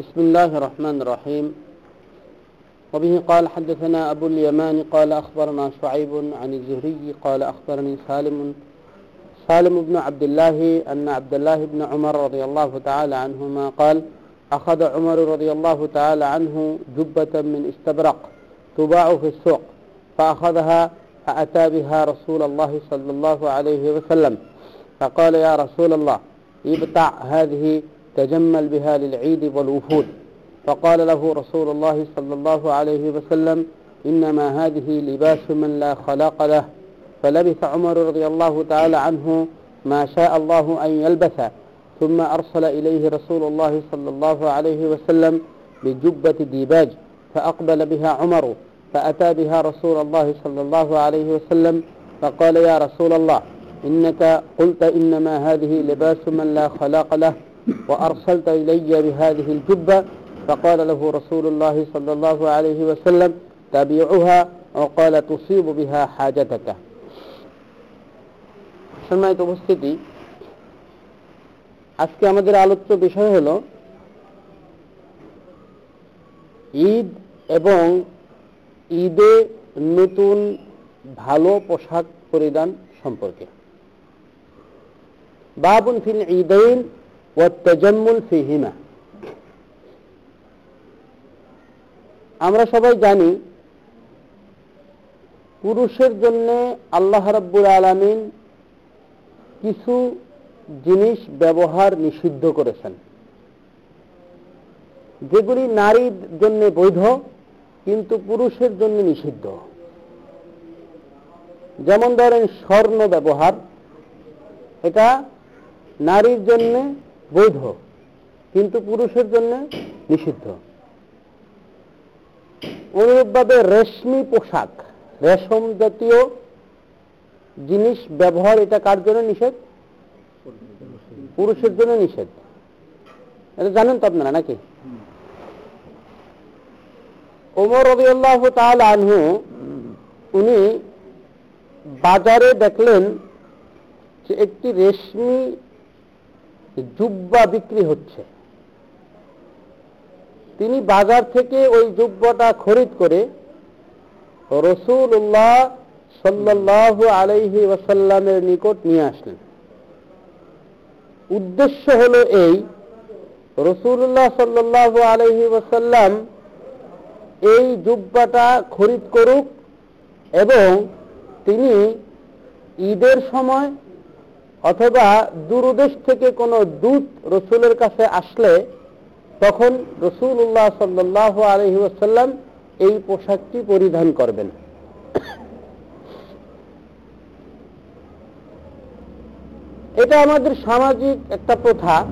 بسم الله الرحمن الرحيم. وبه قال حدثنا أبو اليمان قال أخبرنا شعيب عن الزهري قال أخبرني سالم سالم بن عبد الله أن عبد الله بن عمر رضي الله تعالى عنهما قال أخذ عمر رضي الله تعالى عنه جبة من استبرق تباع في السوق فأخذها فأتى بها رسول الله صلى الله عليه وسلم فقال يا رسول الله ابتع هذه تجمل بها للعيد والوفود. فقال له رسول الله صلى الله عليه وسلم إنما هذه لباس من لا خلاق له. فلبث عمر رضي الله تعالى عنه ما شاء الله أن يلبث ثم أرسل إليه رسول الله صلى الله عليه وسلم بجبة ديباج فأقبل بها عمر فأتى بها رسول الله صلى الله عليه وسلم فقال يا رسول الله إنك قلت إنما هذه لباس من لا خلاق له. وأرسلت إلي بهذه الجبة فقال له رسول الله صلى الله عليه وسلم تبيعها وقال تصيب بها حاجتك সম্মানিত উপস্থিতি আজকে আমাদের আলোচ্য বিষয় হল ঈদ এবং ঈদে নতুন ভালো পোশাক পরিধান সম্পর্কে বাবুন ফিল ঈদাইন তেজম্মুল ফিহিমা। আমরা সবাই জানি, পুরুষের জন্য আল্লাহ রাব্বুল আলমিন কিছু জিনিস ব্যবহার নিষিদ্ধ করেছেন। যেগুলি নারীর জন্য বৈধ, কিন্তু পুরুষের জন্য নিষিদ্ধ। যেমন ধরেন স্বর্ণ ব্যবহার, এটা নারীর জন্য বৈধ, কিন্তু পুরুষের জন্য নিষিদ্ধ। অনুরূপভাবে রেশমি পোশাক, রেশম জাতীয় জিনিস ব্যবহার, এটা কার জন্য নিষেধ? পুরুষের জন্য নিষেধ। এটা জানেন তো আপনারা নাকি? ওমর রবি আল্লাহ আনহু, উনি বাজারে দেখলেন যে একটি রেশমি জুব্বা বিক্রি হচ্ছে। তিনি বাজার থেকে ওই জুব্বাটা খরিদ করে রসুল্লাহ সাল্লাহ আলাইহি ওয়াসাল্লামের নিকট নিয়ে আসলেন। উদ্দেশ্য হল এই, রসুল্লাহ সাল্লাহ আলহি ওয়াসাল্লাম এই জুব্বাটা খরিদ করুক এবং তিনি ঈদের সময় অথবা দূরদেশ থেকে কোনো দূত রসুলের কাছে আসলে, তখন রসুল্লাহ সাল্লাহ আলহি ওয়াসাল্লাম এই পোশাকটি পরিধান করবেন। এটা আমাদের সামাজিক একটা প্রথা,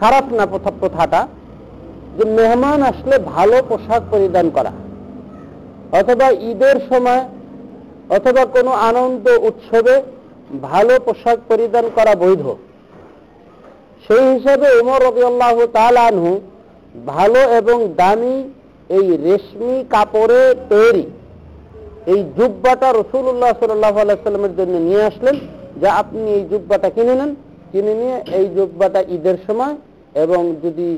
খারাপ না প্রথা প্রথাটা, যে মেহমান আসলে ভালো পোশাক পরিধান করা, অথবা ঈদের সময়, অথবা কোনো আনন্দ উৎসবে ভালো পোশাক পরিধান করা বৈধ। সেই হিসাবে উমর রবি আল্লাহ আনহু ভালো এবং দামি এই রেশমি কাপড়ে তৈরি এই জুব্বাটা রসুল্লাহ সাল্লাহ জন্য নিয়ে আসলেন, যা আপনি এই জুব্বাটা কিনে নেন। কিনে নিয়ে এই জুব্বাটা ঈদের সময় এবং যদি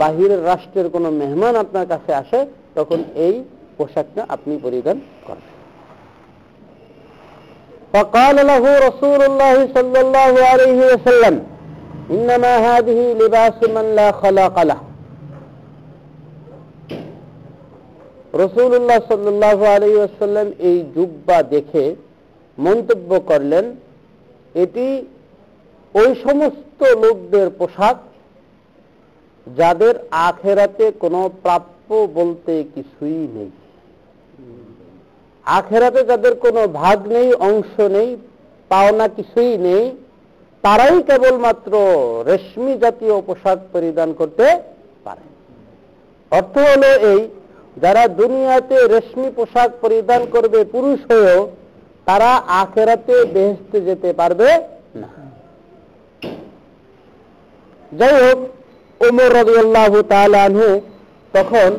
বাহিরের রাষ্ট্রের কোনো মেহমান আপনার কাছে আসে, তখন এই পোশাকটা আপনি পরিধান করেন। فقال له رسول الله صلى الله عليه وسلم إنما هذه لباس من لا خلاق له রসুল্লাহ সাল্লাহ আলী আসাল্লাম এই জুব্বা দেখে মন্তব্য করলেন এটি ওই সমস্ত লোকদের পোশাক যাদের আখেরাতে কোনো প্রাপ্য বলতে কিছুই নেই আখেরাতে যাদের কোনো ভাগ নেই, অংশ নেই, পাওনা কিছুই নেই, তারাই কেবলমাত্র রেশমি জাতীয় পোশাক পরিধান করতে পারে। অর্থ হলো এই, যারা দুনিয়াতে রেশমি পোশাক পরিধান করবে পুরুষ হয়েও, তারা আখেরাতে বেহেস্তে যেতে পারবে না। যাই হোক ওমর রবি তখন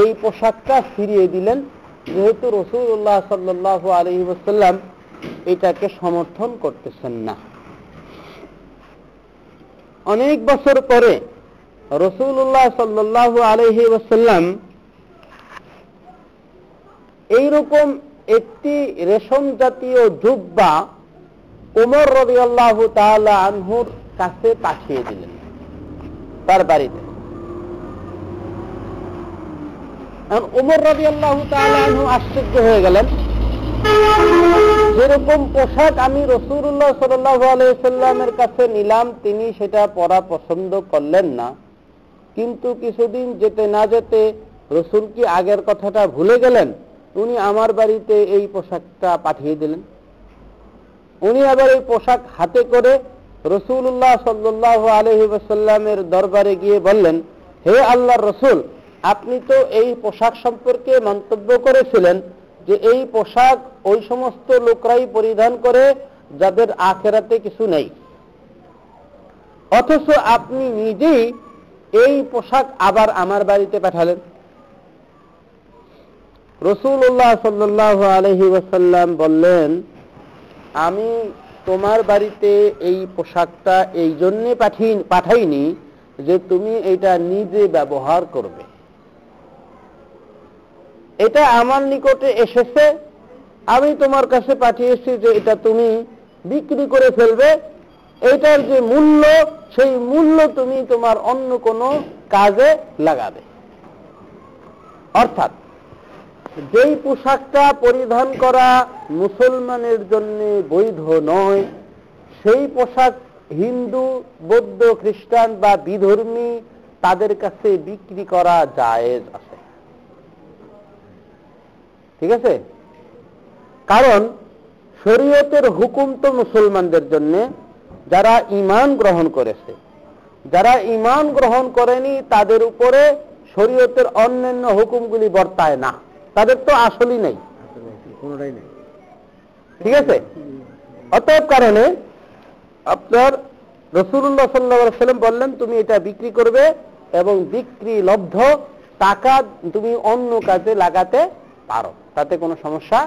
এই পোশাকটা ফিরিয়ে দিলেন। যেহেতু রসুল্লাহ সাল্লাহ আলহি ওসাল্লাম এটাকে সমর্থন করতেছেন না। অনেক বছর পরে রসুল্লাহ সাল্লাহ আলহি ওসাল্লাম এইরকম একটি রেশম জাতীয় জুব্বা উমর রবি আল্লাহ আনহুর কাছে পাঠিয়ে দিলেন তার বাড়িতে। উমর রবি আল্লাহ আনহু আশ্চর্য হয়ে গেলেন। যেরকম পোশাক আমি রসুল্লাহ সাল্লাহ আলাইসাল্লামের কাছে নিলাম, তিনি সেটা পরা পছন্দ করলেন না। কিন্তু কিছুদিন যেতে না যেতে রসুল কি আগের কথাটা ভুলে গেলেন? উনি আমার বাড়িতে এই পোশাকটা পাঠিয়ে দিলেন। উনি আবার এই পোশাক হাতে করে রসুল্লাহ সাল্লাহ আলহিবাসাল্লামের দরবারে গিয়ে বললেন, হে আল্লাহ রসুল আপনি তো এই পোশাক সম্পর্কে মন্তব্য করেছিলেন যে এই পোশাক ওই সমস্ত লোকরাই পরিধান করে যাদের আখেরাতে কিছু নেই। অথচ আপনি নিজেই এই পোশাক আবার আমার বাড়িতে পাঠালেন। রসুল্লাহ সাল্লাহ আলহি ওয়াসাল্লাম বললেন, আমি তোমার বাড়িতে এই পোশাকটা এই জন্যে পাঠিয়ে পাঠাইনি যে তুমি এটা নিজে ব্যবহার করবে। এটা আমার নিকটে এসেছে। আমি তোমার কাছে পাঠিয়েছি যে এটা তুমি বিক্রি করে ফেলবে। এটার যে মূল্য, সেই মূল্য তুমি তোমার অন্য কোনো কাজে লাগাবে। অর্থাৎ, যেই পোশাকটা পরিধান করা মুসলমানের জন্য বৈধ নয়, সেই পোশাক হিন্দু, বৌদ্ধ, খ্রিস্টান বা বিধর্মী তাদের কাছে বিক্রি করা জায়েজ আছে। ঠিক আছে? কারণ শরীয়তের হুকুম তো মুসলমানদের জন্য যারা ইমান গ্রহণ করেছে। যারা ইমান গ্রহণ করেনি তাদের উপরে শরীয়তের অন্যান্য হুকুমগুলি বর্তায় না। তাদের তো আসলই নেই। ঠিক আছে? অতএব কারণে আপনার রসুল্লাহ সাল্লাম বললেন তুমি এটা বিক্রি করবে এবং বিক্রি লব্ধ টাকা তুমি অন্য কাজে লাগাতে পারো। তাতে কোনো সমস্যা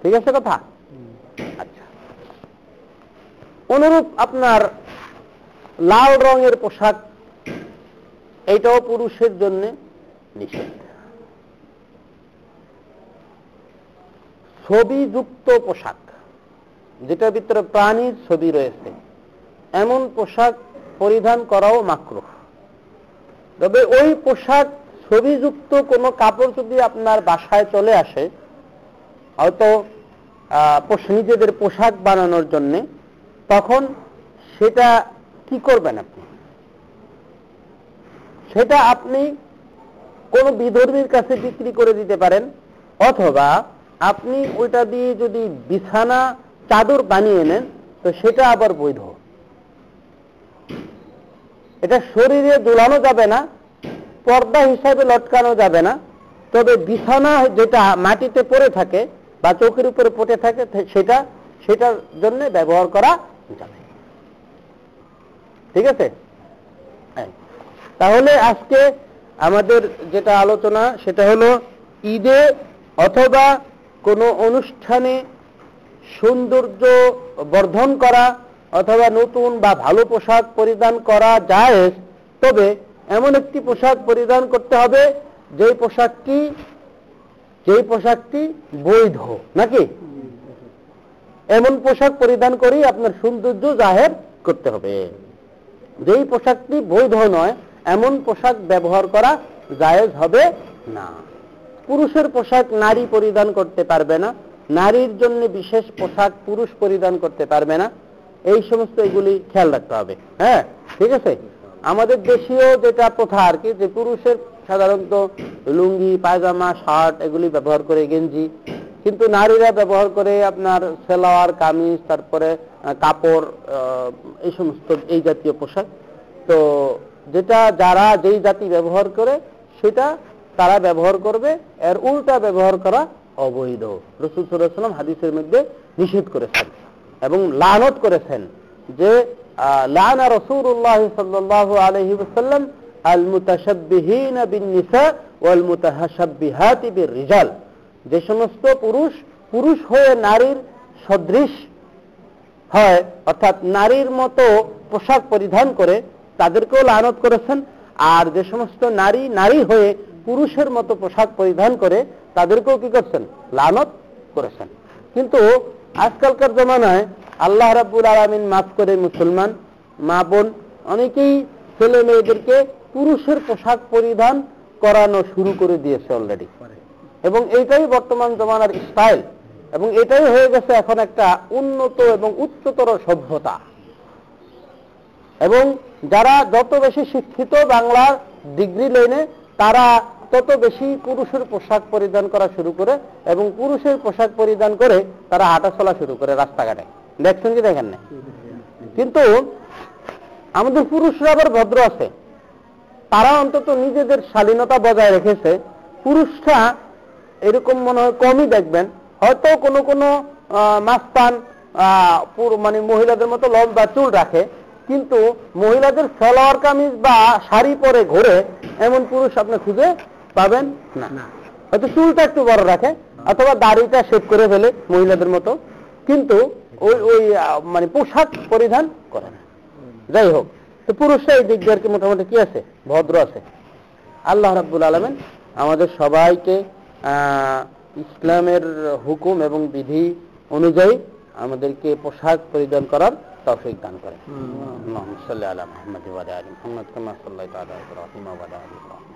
ঠিক আছে কথা? আচ্ছা। অনুরূপ আপনার লাল রঙের পোশাক এইটাও পুরুষের জন্য নিষেধ ছবিযুক্ত পোশাক যেটার ভিতরে প্রাণীর ছবি রয়েছে, এমন পোশাক পরিধান করাও মাক্র তবে ওই পোশাক ছবিযুক্ত কোনো কাপড় যদি আপনার বাসায় চলে আসে, হয়তো নিজেদের পোশাক বানানোর জন্য, তখন সেটা কি করবেন আপনি? সেটা আপনি কোন বিধর্মীর কাছে বিক্রি করে দিতে পারেন, অথবা আপনি ওইটা দিয়ে যদি বিছানা, চাদর বানিয়ে নেন, তো সেটা আবার বৈধ। এটা শরীরে দোলানো যাবে না পর্দা হিসাবে লটকানো যাবে না। তবে বিছানা যেটা মাটিতে পড়ে থাকে বা চোখের উপরে পড়ে থাকে সেটা, সেটার জন্য ব্যবহার করা যাবে। ঠিক আছে? হ্যাঁ। তাহলে আজকে আমাদের যেটা আলোচনা, সেটা হলো ঈদে অথবা কোনো অনুষ্ঠানে সৌন্দর্য বর্ধন করা অথবা নতুন বা ভালো পোশাক পরিধান করা যায় তবে এমন একটি পোশাক পরিধান করতে হবে, যেই পোশাকটি যেই পোশাকটি বৈধ, নাকি? এমন পোশাক পরিধান করেই আপনার সৌন্দর্য জাহের করতে হবে। যেই পোশাকটি বৈধ নয়, এমন পোশাক ব্যবহার করা জায়েজ হবে না। পুরুষের পোশাক নারী পরিধান করতে পারবে না, নারীর জন্য বিশেষ পোশাক পুরুষ পরিধান করতে পারবে না। এই সমস্ত এগুলি খেয়াল রাখতে হবে। হ্যাঁ ঠিক আছে? আমাদের দেশীয় যেটা প্রথা আর কি, যে পুরুষের সাধারণত লুঙ্গি, পায়জামা, শার্ট এগুলি ব্যবহার করে গেঞ্জি, কিন্তু নারীরা ব্যবহার করে আপনার সেলোয়ার, কামিজ, তারপরে কাপড় এই সমস্ত এই জাতীয় পোশাক। তো যেটা যারা যেই জাতি ব্যবহার করে, সেটা তারা ব্যবহার করবে, এর উল্টা ব্যবহার করা অবৈধ। রসুল সাল্লাম হাদিসের মধ্যে নিষেধ করেছেন এবং লানত করেছেন যে লানা রসুল্লাহ সাল্লাহ আলহি ওসাল্লাম আল মুতাশাবিহীন বিন নিসা ওয়াল রিজাল যে সমস্ত পুরুষ পুরুষ হয়ে নারীর সদৃশ হয়, অর্থাৎ নারীর মতো পোশাক পরিধান করে, তাদেরকেও লানত করেছেন। আর যে সমস্ত নারী নারী হয়ে পুরুষের মতো পোশাক পরিধান করে, তাদেরকেও কি করছেন? লানত করেছেন। কিন্তু আজকালকার জমানায় আল্লাহ রাব্বুল আলমিন মাফ করে মুসলমান, মা বোন, অনেকেই ছেলে মেয়েদেরকে পুরুষের পোশাক পরিধান করানো শুরু করে দিয়েছে অলরেডি এবং এইটাই বর্তমান জমানার স্টাইল এবং এটাই হয়ে গেছে এখন একটা উন্নত এবং উচ্চতর সভ্যতা। এবং যারা যত বেশি শিক্ষিত বাংলার ডিগ্রি লেনে তারা তত বেশি পুরুষের পোশাক পরিধান করা শুরু করে এবং পুরুষের পোশাক পরিধান করে তারা হাঁটা চলা শুরু করে রাস্তাঘাটে। দেখছেন কি দেখেন না কিন্তু আমাদের পুরুষরা আবার ভদ্র আছে। তারা অন্তত নিজেদের শালীনতা বজায় রেখেছে। পুরুষরা এরকম মনে হয় কমই দেখবেন। হয়তো কোনো কোনো আহ, মাস্তান মানে মহিলাদের মতো লম্বা চুল রাখে। কিন্তু মহিলাদের সালোয়ার কামিজ বা শাড়ি পরে ঘুরে এমন পুরুষ আপনি খুঁজে পাবেন না। হয়তো চুলটা একটু বড় রাখে অথবা দাড়িটা শেভ করে ফেলে মহিলাদের মতো। কিন্তু ওই ওই মানে পোশাক পরিধান করে না। যাই হোক তো পুরুষরা এই দিক কি মোটামুটি কি আছে? ভদ্র আছে। আল্লাহ রাব্বুল আলমেন আমাদের সবাইকে আহ, ইসলামের হুকুম এবং বিধি অনুযায়ী আমাদেরকে পোশাক পরিধান করার তৌফিক দান করে। আল্লাহুম্মা সাল্লি আলা মুহাম্মাদ আলা মুহাম্মাদ কামা সাল্লাইতা আলা ইব্রাহিম ওয়া আলা আলি ইব্রাহিম।